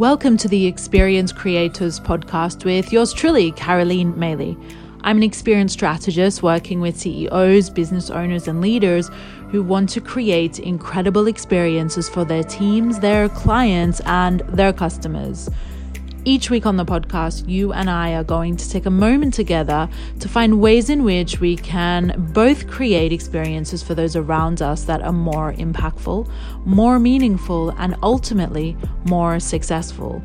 Welcome to the Experience Creators podcast with yours truly, Caroline Maley. I'm an experienced strategist working with CEOs, business owners, and leaders who want to create incredible experiences for their teams, their clients, and their customers. Each week on the podcast, you and I are going to take a moment together to find ways in which we can both create experiences for those around us that are more impactful, more meaningful, and ultimately more successful.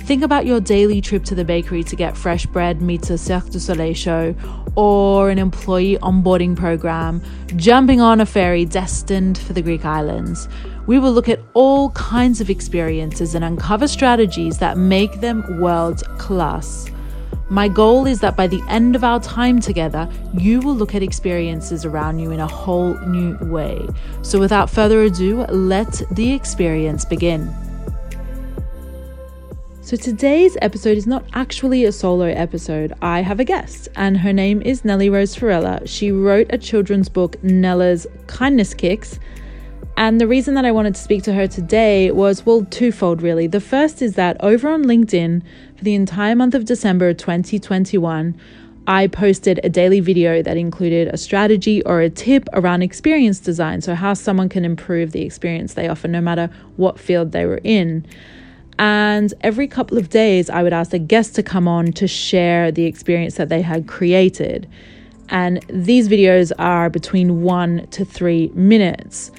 Think about your daily trip to the bakery to get fresh bread meets a Cirque du Soleil show, or an employee onboarding program, jumping on a ferry destined for the Greek islands. We will look at all kinds of experiences and uncover strategies that make them world class. My goal is that by the end of our time together, you will look at experiences around you in a whole new way. So, without further ado, let the experience begin. So, today's episode is not actually a solo episode. I have a guest, and her name is Nellirose Farella. She wrote a children's book, Nella's Kindness Kicks and the reason that I wanted to speak to her today was, well, twofold really. The first is that over on LinkedIn, for the entire month of December 2021, I posted a daily video that included a strategy or a tip around experience design. So, how someone can improve the experience they offer, no matter what field they were in. And every couple of days, I would ask a guest to come on to share the experience that they had created. And these videos are between one to three minutes.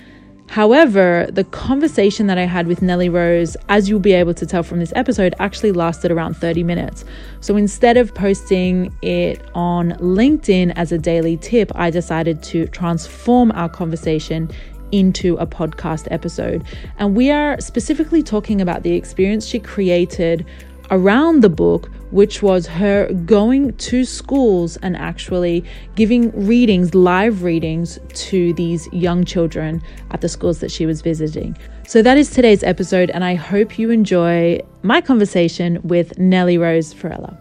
However, the conversation that I had with Nellirose, as you'll be able to tell from this episode, actually lasted around 30 minutes. So instead of posting it on LinkedIn as a daily tip, I decided to transform our conversation into a podcast episode. And we are specifically talking about the experience she created around the book, which was her going to schools and actually giving readings, live readings to these young children at the schools that she was visiting. So that is today's episode, and I hope you enjoy my conversation with Nellirose Farella.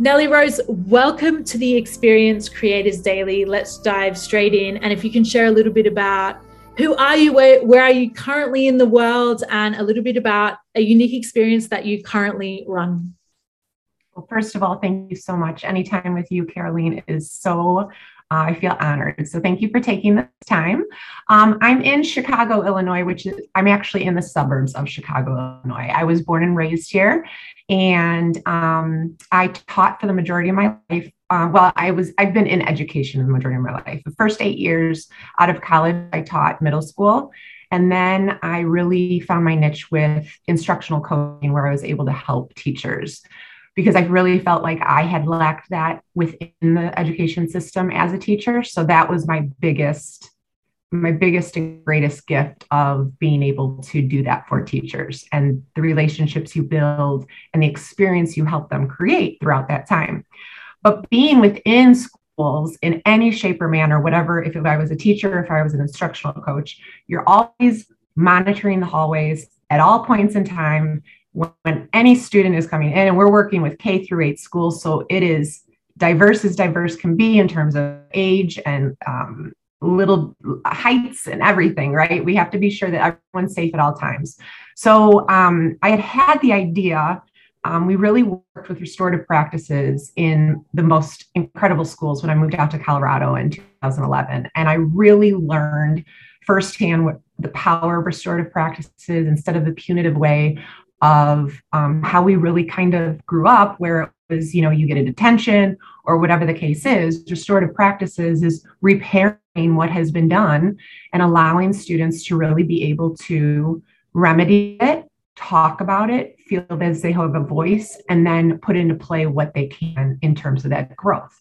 Nellirose, welcome to the Experience Creators Daily. Let's dive straight in. And if you can share a little bit about who are you where, where are you currently in the world and a little bit about a unique experience that you currently run well first of all thank you so much anytime with you caroline is so uh, I feel honored. So thank you for taking this time. Um, I'm in Chicago, Illinois, which is, I'm actually in the suburbs of Chicago, Illinois. I was born and raised here, and um, I taught for the majority of my life um, well, I was I've been in education the majority of my life. The first eight years out of college, I taught middle school, and then I really found my niche with instructional coaching, where I was able to help teachers because I really felt like I had lacked that within the education system as a teacher. So that was my biggest my biggest and greatest gift of being able to do that for teachers and the relationships you build and the experience you help them create throughout that time. But being within schools in any shape or manner, whatever, if I was a teacher, if I was an instructional coach, you're always monitoring the hallways at all points in time when any student is coming in. And we're working with K through eight schools. So it is diverse as diverse can be in terms of age and um, little heights and everything, right? We have to be sure that everyone's safe at all times. So um, I had had the idea um, we really worked with restorative practices in the most incredible schools when I moved out to Colorado in 2011. And I really learned firsthand what the power of restorative practices instead of the punitive way of um, how we really kind of grew up, where it was, you know, you get a detention or whatever the case is. Restorative practices is repairing what has been done and allowing students to really be able to remedy it talk about it, feel as they have a voice, and then put into play what they can in terms of that growth.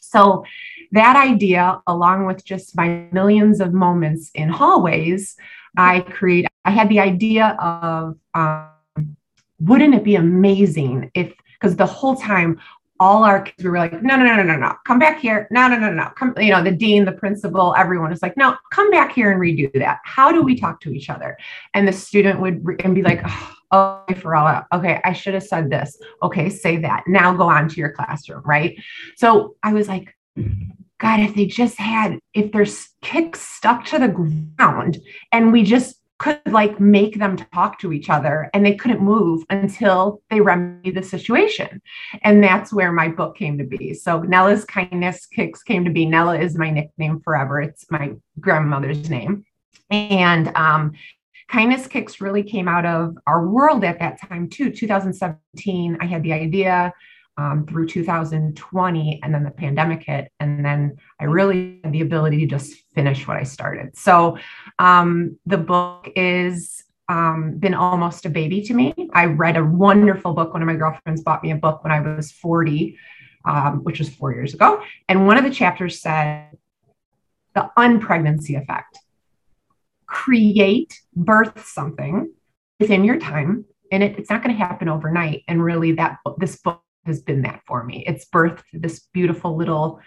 So, that idea, along with just my millions of moments in hallways, I create. I had the idea of, um, wouldn't it be amazing if, because the whole time all our kids we were like no no no no no no come back here. No no no no come you know the dean the principal everyone is like no come back here and redo that. How do we talk to each other? And the student would re- and be like oh for all okay i should have said this. Okay say that. Now go on to your classroom right? So i was like god if they just had if their kicks stuck to the ground and we just could like make them talk to each other and they couldn't move until they remedied the situation. And that's where my book came to be. So Nella's kindness kicks came to be. Nella is my nickname forever. It's my grandmother's name. And um, kindness kicks really came out of our world at that time too. 2017, I had the idea um, through 2020 and then the pandemic hit and then i really had the ability to just finish what i started. So um, the book is um, been almost a baby to me. I read a wonderful book. One of my girlfriends bought me a book when i was 40 um, which was four years ago and one of the chapters said the unpregnancy effect. Create birth something within your time and it, it's not going to happen overnight and really that this book has been that for me. It's birthed this beautiful little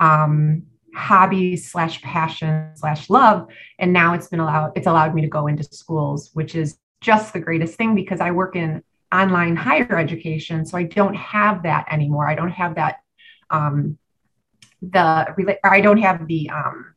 um, hobby slash passion slash love, and now it's been allowed. It's allowed me to go into schools, which is just the greatest thing because I work in online higher education, so I don't have that anymore. I don't have that. Um, the I don't have the um,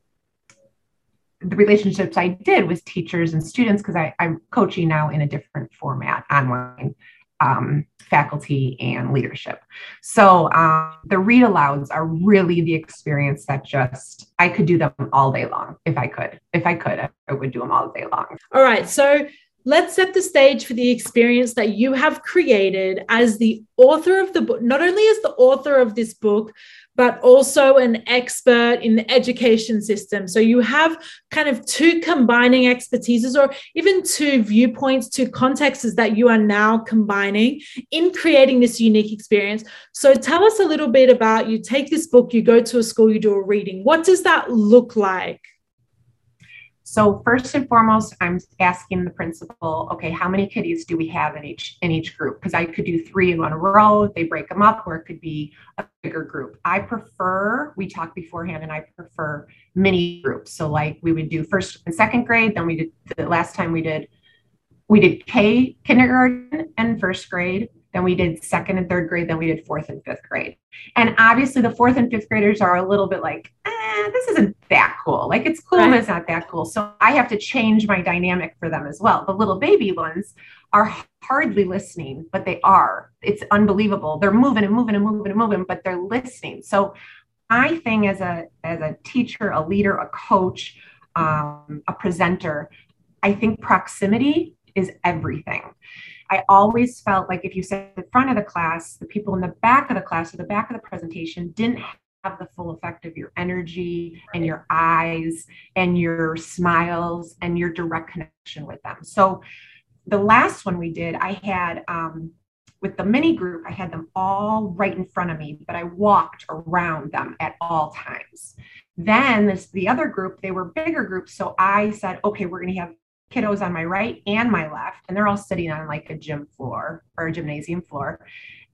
the relationships I did with teachers and students because I'm coaching now in a different format online um, faculty and leadership. So um, the read alouds are really the experience that just I could do them all day long if I could. If I could, I would do them all day long. All right. So let's set the stage for the experience that you have created as the author of the book, not only as the author of this book, but also an expert in the education system. So you have kind of two combining expertises or even two viewpoints, two contexts that you are now combining in creating this unique experience. So tell us a little bit about you take this book, you go to a school, you do a reading. What does that look like? So first and foremost, I'm asking the principal, okay, how many kiddies do we have in each in each group? Because I could do three in one row, they break them up, or it could be a bigger group. I prefer, we talked beforehand, and I prefer mini groups. So like we would do first and second grade, then we did the last time we did we did K kindergarten and first grade, then we did second and third grade, then we did fourth and fifth grade. And obviously the fourth and fifth graders are a little bit like, eh, this isn't that cool. Like it's cool, right. but it's not that cool. So I have to change my dynamic for them as well. The little baby ones are hardly listening, but they are. It's unbelievable. They're moving and moving and moving and moving, but they're listening. So my thing as a as a teacher, a leader, a coach, um, a presenter, I think proximity is everything. I always felt like if you sat in front of the class, the people in the back of the class or the back of the presentation didn't have the full effect of your energy and your eyes and your smiles and your direct connection with them. So the last one we did, I had um, with the mini group, I had them all right in front of me, but I walked around them at all times. Then this the other group, they were bigger groups. So I said, okay, we're going to have kiddos on my right and my left, and they're all sitting on like a gym floor or a gymnasium floor.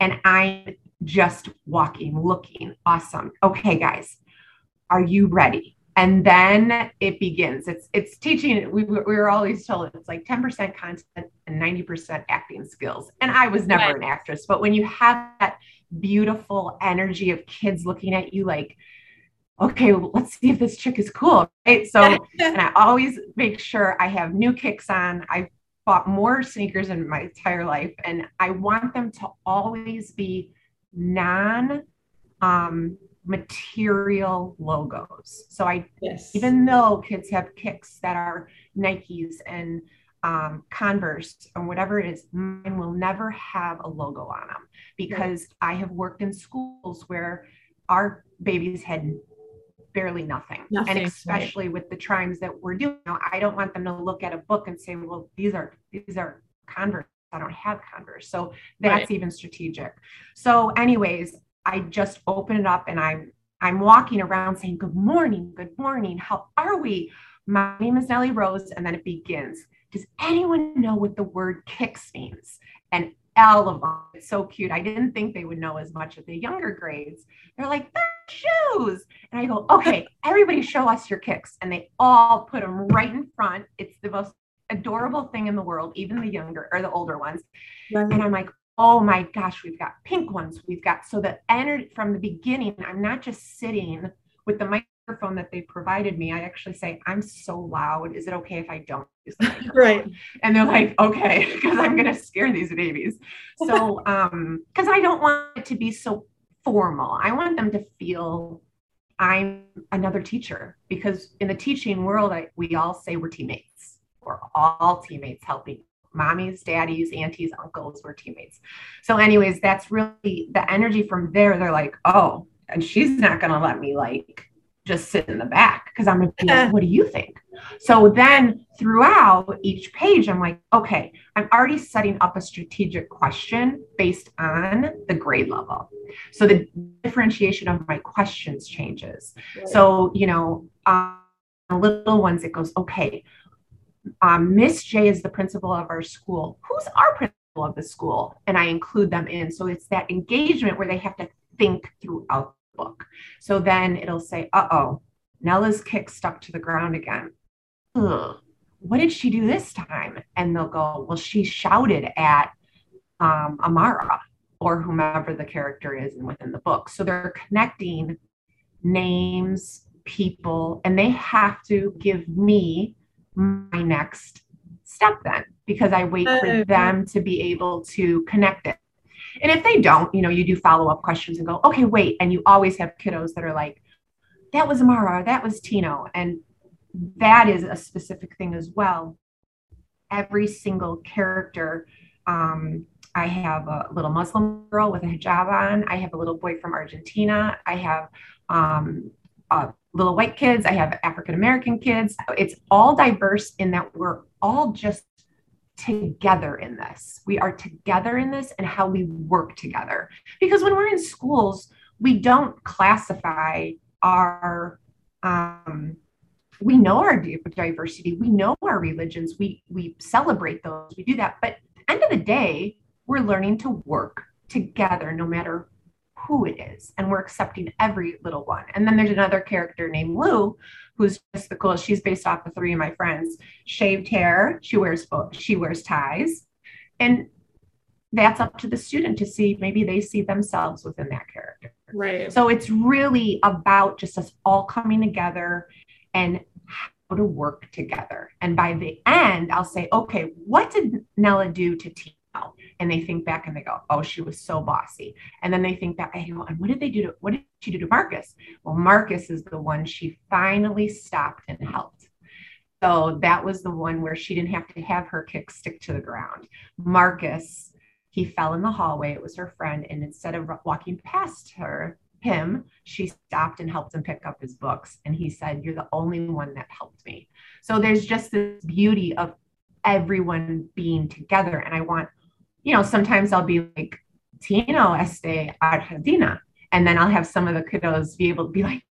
And I'm just walking, looking awesome. Okay, guys, are you ready? And then it begins. It's it's teaching. We, we were always told it's like 10% content and 90% acting skills. And I was never right. an actress, but when you have that beautiful energy of kids looking at you like okay, well, let's see if this chick is cool. Right. So, and I always make sure I have new kicks on. I've bought more sneakers in my entire life, and I want them to always be non um, material logos. So, I, yes. even though kids have kicks that are Nikes and um, Converse or whatever it is, mine will never have a logo on them because I have worked in schools where our babies had barely nothing. nothing and especially right. with the trimes that we're doing, I don't want them to look at a book and say, well, these are these are Converse. I don't have Converse. So that's right. even strategic. So, anyways, I just open it up and I'm I'm walking around saying, Good morning, good morning. How are we? My name is Nellirose. And then it begins. Does anyone know what the word kicks means? And all of them. It's so cute. I didn't think they would know as much at the younger grades. They're like, shoes. And I go, okay, everybody show us your kicks. And they all put them right in front. It's the most adorable thing in the world, even the younger or the older ones. Right. And I'm like, oh my gosh, we've got pink ones. We've got so the energy from the beginning, I'm not just sitting with the microphone that they provided me, I actually say, I'm so loud. Is it okay if I don't use the microphone? right. And they're like, okay, because I'm gonna scare these babies. So um, because I don't want it to be so formal. I want them to feel I'm another teacher because in the teaching world, I, we all say we're teammates. We're all teammates helping mommies, daddies, aunties, uncles, we're teammates. So, anyways, that's really the energy from there. They're like, oh, and she's not going to let me like just sit in the back because I'm going to be like, what do you think? So then throughout each page, I'm like, okay, I'm already setting up a strategic question based on the grade level. So the differentiation of my questions changes. Right. So, you know, um, little ones, it goes, okay, um, Miss J is the principal of our school. Who's our principal of the school? And I include them in. So it's that engagement where they have to think throughout book. So then it'll say, uh oh, Nella's kick stuck to the ground again. Ugh, what did she do this time? And they'll go, well, she shouted at um, Amara or whomever the character is and within the book. So they're connecting names, people, and they have to give me my next step then because I wait for oh, them to be able to connect it. And if they don't, you know, you do follow up questions and go, okay, wait. And you always have kiddos that are like, that was Amara, that was Tino. And that is a specific thing as well. Every single character, um, I have a little Muslim girl with a hijab on. I have a little boy from Argentina. I have um, a little white kids, I have African American kids. It's all diverse in that we're all just together in this. We are together in this and how we work together. Because when we're in schools, we don't classify our um, we know our diversity we know our religions we we celebrate those we do that but end of the day we're learning to work together no matter who it is and we're accepting every little one and then there's another character named lou who's just the coolest. She's based off of three of my friends. Shaved hair she wears she wears ties. And that's up to the student to see maybe they see themselves within that character. Right. So it's really about just us all coming together and how to work together. And by the end i'll say okay what did nella do to teach and they think back and they go, oh, she was so bossy. And then they think back, go, and what did they do to, what did she do to Marcus? Well, Marcus is the one she finally stopped and helped. So that was the one where she didn't have to have her kick stick to the ground. Marcus, he fell in the hallway. It was her friend. And instead of walking past her, him, she stopped and helped him pick up his books. And he said, You're the only one that helped me. So there's just this beauty of everyone being together. And I want you know, sometimes I'll be like, Tino este Argentina. And then I'll have some of the kiddos be able to be like,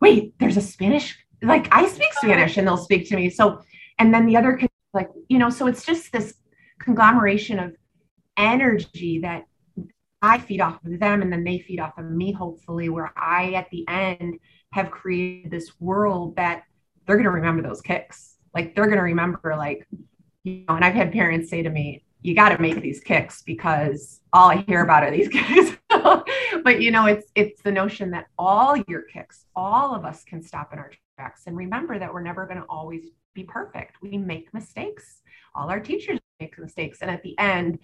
wait, there's a Spanish, like I speak oh Spanish and they'll speak to me. So, and then the other kids, like, you know, so it's just this conglomeration of energy that I feed off of them and then they feed off of me, hopefully, where I at the end have created this world that they're going to remember those kicks. Like they're going to remember, like, you know, and I've had parents say to me, you got to make these kicks because all I hear about are these kicks. but you know, it's it's the notion that all your kicks, all of us can stop in our tracks and remember that we're never going to always be perfect. We make mistakes. All our teachers make mistakes, and at the end,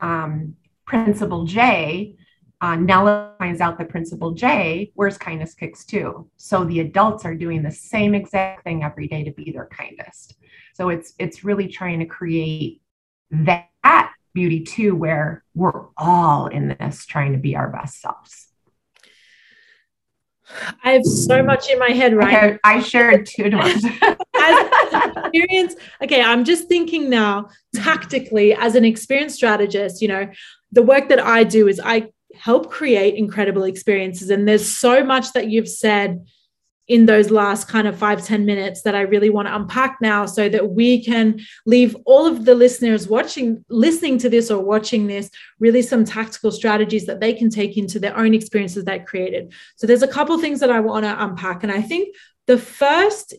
um, Principal J. Uh, Nella finds out that Principal J wears kindness kicks too. So the adults are doing the same exact thing every day to be their kindest. So it's it's really trying to create that beauty too, where we're all in this trying to be our best selves. I have so much in my head right I, I shared too much. experience, okay, I'm just thinking now tactically as an experienced strategist, you know, the work that I do is I help create incredible experiences. And there's so much that you've said in those last kind of five ten minutes that I really want to unpack now so that we can leave all of the listeners watching, listening to this or watching this, really some tactical strategies that they can take into their own experiences that created. So there's a couple things that I want to unpack. And I think the first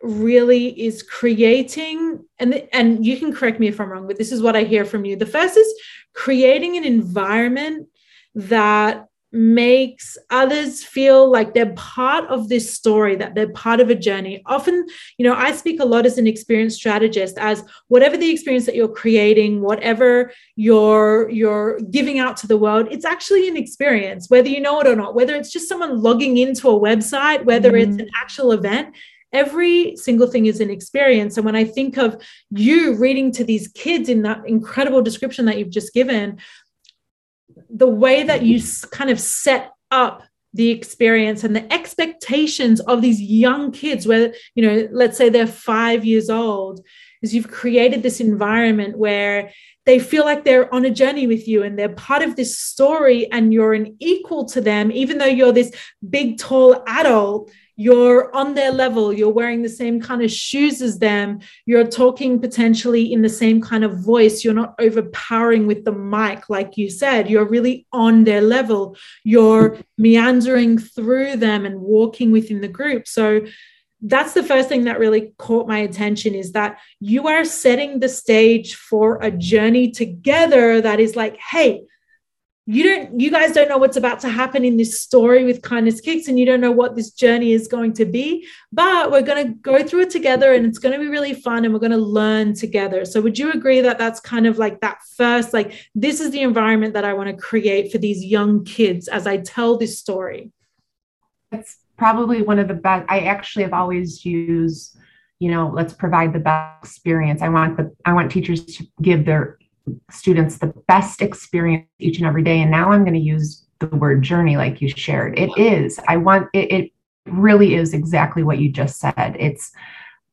really is creating and and you can correct me if i'm wrong but this is what i hear from you the first is creating an environment that makes others feel like they're part of this story that they're part of a journey often you know i speak a lot as an experienced strategist as whatever the experience that you're creating whatever you're you're giving out to the world it's actually an experience whether you know it or not whether it's just someone logging into a website whether mm-hmm. it's an actual event every single thing is an experience and when i think of you reading to these kids in that incredible description that you've just given the way that you kind of set up the experience and the expectations of these young kids where you know let's say they're 5 years old is you've created this environment where they feel like they're on a journey with you and they're part of this story and you're an equal to them even though you're this big tall adult you're on their level, you're wearing the same kind of shoes as them, you're talking potentially in the same kind of voice, you're not overpowering with the mic, like you said, you're really on their level, you're meandering through them and walking within the group. So that's the first thing that really caught my attention is that you are setting the stage for a journey together that is like, hey, you don't you guys don't know what's about to happen in this story with kindness kicks and you don't know what this journey is going to be but we're going to go through it together and it's going to be really fun and we're going to learn together. So would you agree that that's kind of like that first like this is the environment that i want to create for these young kids as i tell this story? It's probably one of the best i actually have always used you know let's provide the best experience. I want the i want teachers to give their students the best experience each and every day. And now I'm going to use the word journey like you shared. It is. I want it, it really is exactly what you just said. It's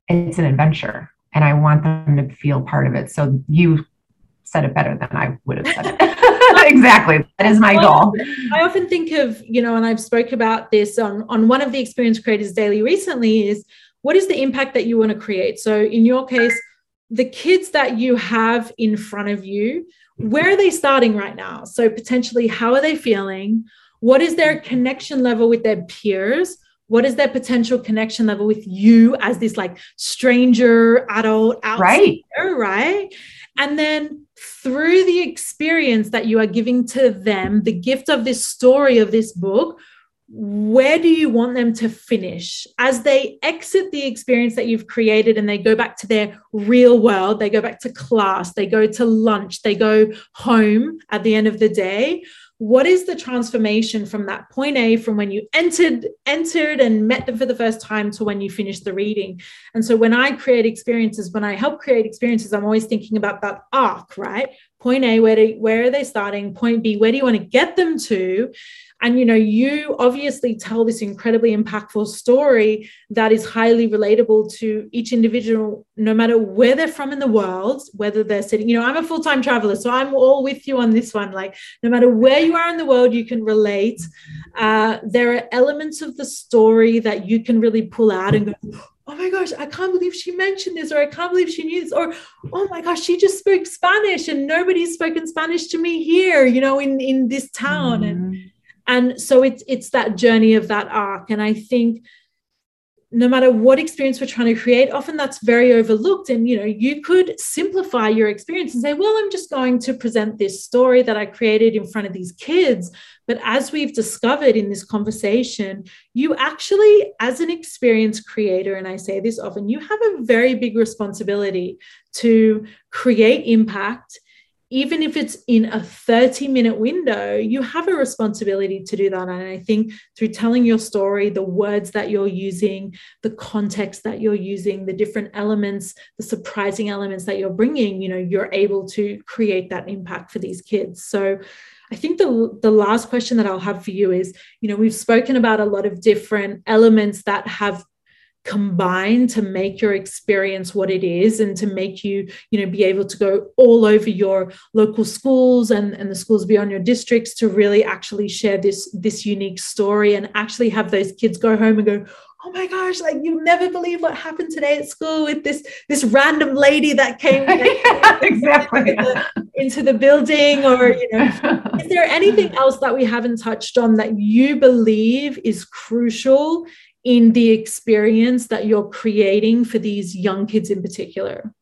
it's an adventure and I want them to feel part of it. So you said it better than I would have said it. exactly. That is my goal. I often think of, you know, and I've spoke about this on, on one of the experience creators daily recently is what is the impact that you want to create? So in your case, the kids that you have in front of you, where are they starting right now? So, potentially, how are they feeling? What is their connection level with their peers? What is their potential connection level with you as this like stranger adult outsider, right? Right. And then through the experience that you are giving to them, the gift of this story of this book, where do you want them to finish? As they exit the experience that you've created and they go back to their real world they go back to class they go to lunch they go home at the end of the day what is the transformation from that point a from when you entered entered and met them for the first time to when you finished the reading? And so when i create experiences when i help create experiences i'm always thinking about that arc right point a where, do, where are they starting point b where do you want to get them to and you know, you obviously tell this incredibly impactful story that is highly relatable to each individual, no matter where they're from in the world, whether they're sitting, you know, I'm a full-time traveler, so I'm all with you on this one. Like, no matter where you are in the world, you can relate. Uh, there are elements of the story that you can really pull out and go, oh my gosh, I can't believe she mentioned this, or I can't believe she knew this, or oh my gosh, she just spoke Spanish and nobody's spoken Spanish to me here, you know, in, in this town. Mm-hmm. And and so it's it's that journey of that arc and i think no matter what experience we're trying to create often that's very overlooked and you know you could simplify your experience and say well i'm just going to present this story that i created in front of these kids. But as we've discovered in this conversation you actually as an experience creator and i say this often you have a very big responsibility to create impact even if it's in a 30 minute window, you have a responsibility to do that. And I think through telling your story, the words that you're using, the context that you're using, the different elements, the surprising elements that you're bringing, you know, you're able to create that impact for these kids. So I think the, the last question that I'll have for you is, you know, we've spoken about a lot of different elements that have combine to make your experience what it is and to make you you know be able to go all over your local schools and, and the schools beyond your districts to really actually share this this unique story and actually have those kids go home and go oh my gosh like you never believe what happened today at school with this this random lady that came yeah, exactly. Into the, into the building or you know. Is there anything else that we haven't touched on that you believe is crucial in the experience that you're creating for these young kids in particular?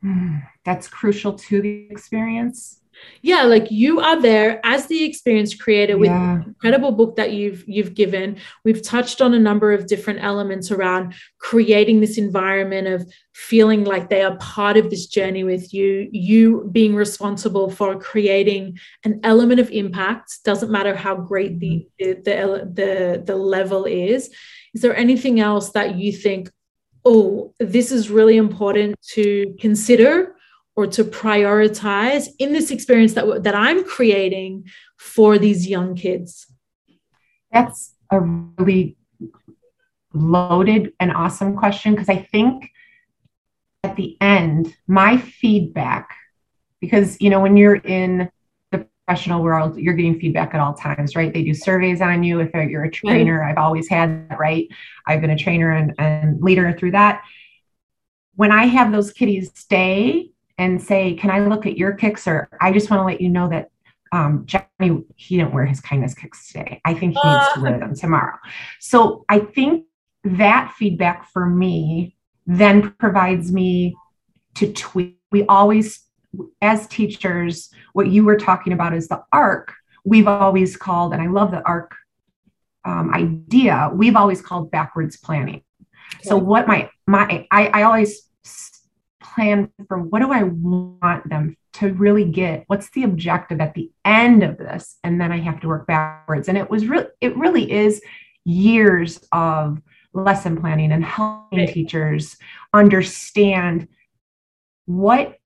Hmm, that's crucial to the experience yeah like you are there as the experience creator with yeah. the incredible book that you've you've given we've touched on a number of different elements around creating this environment of feeling like they are part of this journey with you you being responsible for creating an element of impact doesn't matter how great the mm-hmm. the the, the level is is there anything else that you think oh this is really important to consider or to prioritize in this experience that, that I'm creating for these young kids? That's a really loaded and awesome question because I think at the end, my feedback, because, you know, when you're in the professional world, you're getting feedback at all times, right? They do surveys on you. If you're a trainer, I've always had that, right? I've been a trainer and, and leader through that. When I have those kiddies stay and say, Can I look at your kicks? Or I just want to let you know that um, Johnny, he didn't wear his kindness kicks today. I think he needs to wear them tomorrow. So I think that feedback for me then provides me to tweak. We always, as teachers, what you were talking about is the arc. We've always called, and I love the arc um, idea. We've always called backwards planning. Okay. So what my my I, I always plan for what do I want them to really get? What's the objective at the end of this? And then I have to work backwards. And it was really, it really is years of lesson planning and helping teachers understand what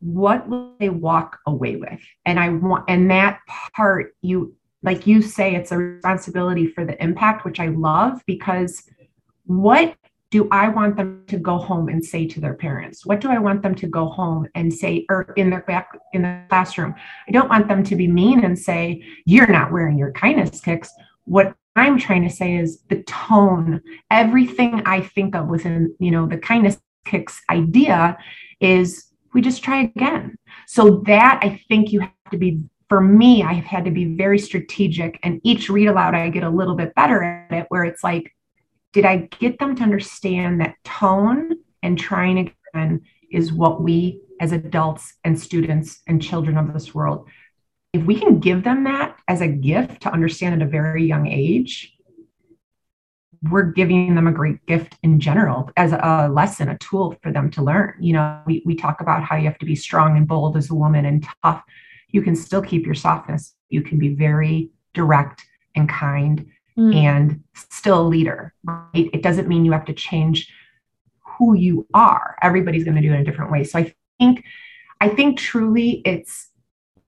what will they walk away with and i want and that part you like you say it's a responsibility for the impact which i love because what do I want them to go home and say to their parents? What do I want them to go home and say, or in their back in the classroom? I don't want them to be mean and say, You're not wearing your kindness kicks. What I'm trying to say is the tone, everything I think of within, you know, the kindness kicks idea is we just try again. So that I think you have to be for me, I have had to be very strategic. And each read aloud, I get a little bit better at it, where it's like, did I get them to understand that tone and trying again is what we as adults and students and children of this world, if we can give them that as a gift to understand at a very young age, we're giving them a great gift in general as a lesson, a tool for them to learn. You know, we, we talk about how you have to be strong and bold as a woman and tough. You can still keep your softness. You can be very direct and kind mm. and still a leader. Right? It doesn't mean you have to change who you are. Everybody's going to do it in a different way. So I think, I think truly it's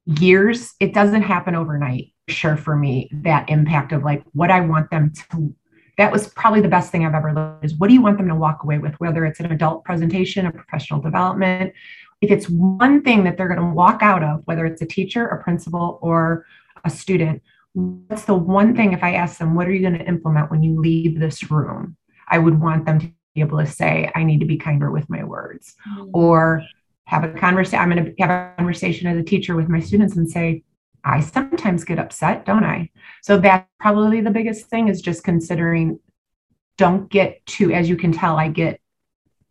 years. It doesn't happen overnight. Sure, for me, that impact of like what I want them to. That was probably the best thing I've ever learned. Is what do you want them to walk away with? Whether it's an adult presentation, a professional development, if it's one thing that they're going to walk out of, whether it's a teacher, a principal, or a student, what's the one thing if I ask them, what are you going to implement when you leave this room? I would want them to be able to say, I need to be kinder with my words, mm-hmm. or have a conversation. I'm going to have a conversation as a teacher with my students and say, I sometimes get upset, don't I? So that's probably the biggest thing is just considering don't get too, as you can tell, I get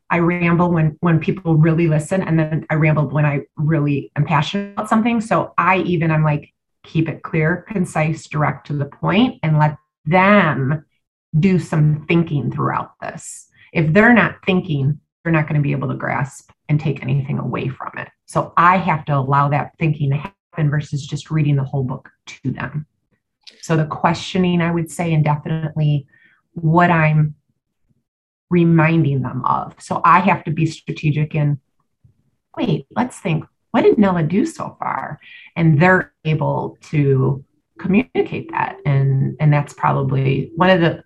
I ramble when when people really listen and then I ramble when I really am passionate about something. So I even I'm like, keep it clear, concise, direct to the point, and let them do some thinking throughout this. If they're not thinking, they're not going to be able to grasp and take anything away from it. So I have to allow that thinking to happen versus just reading the whole book to them. So the questioning, I would say, and definitely what I'm reminding them of. So I have to be strategic in wait, let's think what did Nella do so far? And they're able to communicate that. And, and that's probably one of the,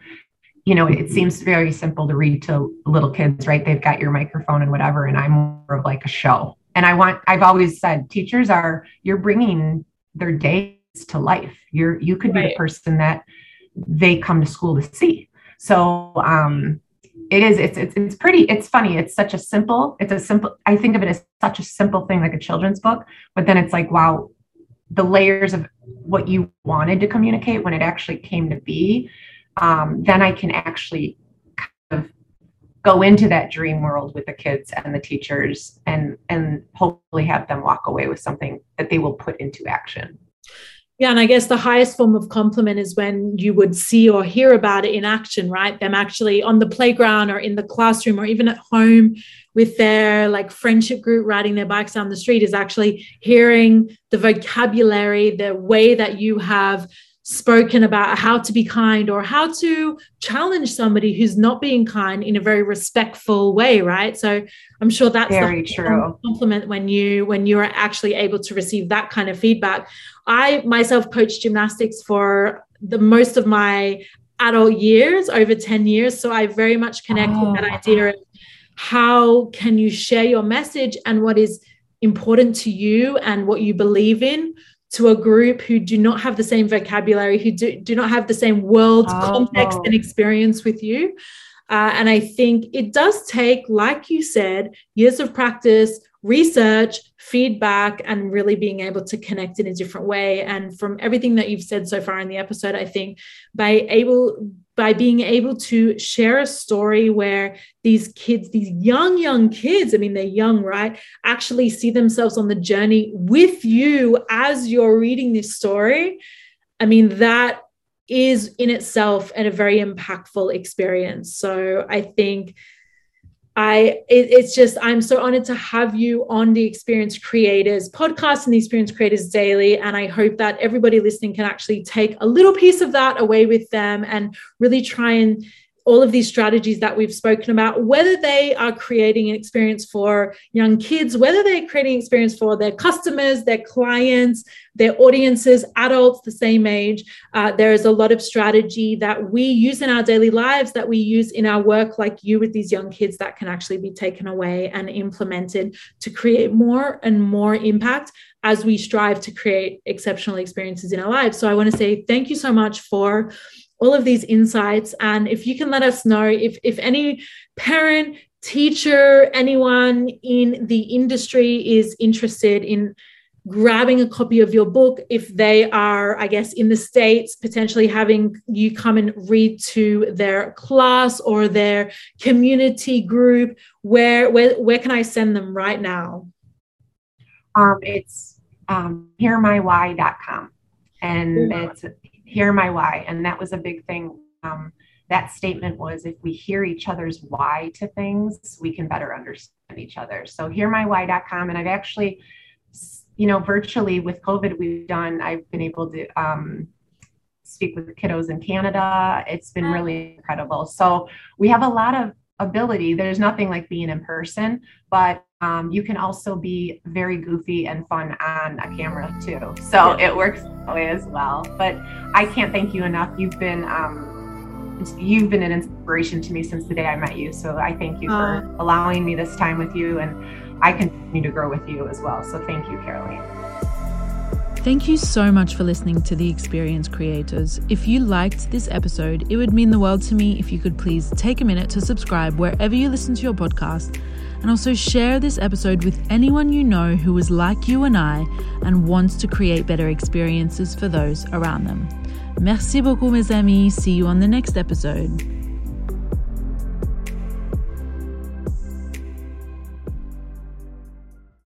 you know, it seems very simple to read to little kids, right? They've got your microphone and whatever. And I'm more of like a show. And I want, I've always said teachers are, you're bringing their days to life. You're, you could right. be the person that they come to school to see. So, um, it is it's, it's it's pretty it's funny it's such a simple it's a simple i think of it as such a simple thing like a children's book but then it's like wow the layers of what you wanted to communicate when it actually came to be um, then i can actually kind of go into that dream world with the kids and the teachers and and hopefully have them walk away with something that they will put into action yeah, and I guess the highest form of compliment is when you would see or hear about it in action, right? Them actually on the playground or in the classroom or even at home with their like friendship group riding their bikes down the street is actually hearing the vocabulary, the way that you have spoken about how to be kind or how to challenge somebody who's not being kind in a very respectful way right so i'm sure that's very true compliment when you when you're actually able to receive that kind of feedback i myself coached gymnastics for the most of my adult years over 10 years so i very much connect oh. with that oh. idea of how can you share your message and what is important to you and what you believe in to a group who do not have the same vocabulary, who do, do not have the same world oh. context and experience with you. Uh, and I think it does take, like you said, years of practice, research, feedback, and really being able to connect in a different way. And from everything that you've said so far in the episode, I think by able by being able to share a story where these kids, these young, young kids, I mean, they're young, right? Actually see themselves on the journey with you as you're reading this story. I mean, that is in itself and a very impactful experience. So I think I it, it's just I'm so honored to have you on the Experience Creators podcast and the Experience Creators Daily, and I hope that everybody listening can actually take a little piece of that away with them and really try and all of these strategies that we've spoken about, whether they are creating an experience for young kids, whether they're creating experience for their customers, their clients, their audiences, adults the same age, uh, there is a lot of strategy that we use in our daily lives, that we use in our work, like you with these young kids, that can actually be taken away and implemented to create more and more impact as we strive to create exceptional experiences in our lives. So I want to say thank you so much for all of these insights. And if you can let us know if, if any parent, teacher, anyone in the industry is interested in grabbing a copy of your book, if they are, I guess, in the States, potentially having you come and read to their class or their community group, where where, where can I send them right now? Um, it's um, hearmywhy.com. And it's hear my why. And that was a big thing. Um, that statement was if we hear each other's why to things, we can better understand each other. So hearmywhy.com. And I've actually, you know, virtually with COVID, we've done, I've been able to um, speak with kiddos in Canada. It's been really incredible. So we have a lot of ability. There's nothing like being in person, but um, you can also be very goofy and fun on a camera too. So it works that way as well. But I can't thank you enough. You've been um, you've been an inspiration to me since the day I met you. So I thank you for uh, allowing me this time with you, and I continue to grow with you as well. So thank you, Caroline. Thank you so much for listening to The Experience Creators. If you liked this episode, it would mean the world to me if you could please take a minute to subscribe wherever you listen to your podcast and also share this episode with anyone you know who is like you and I and wants to create better experiences for those around them. Merci beaucoup, mes amis. See you on the next episode.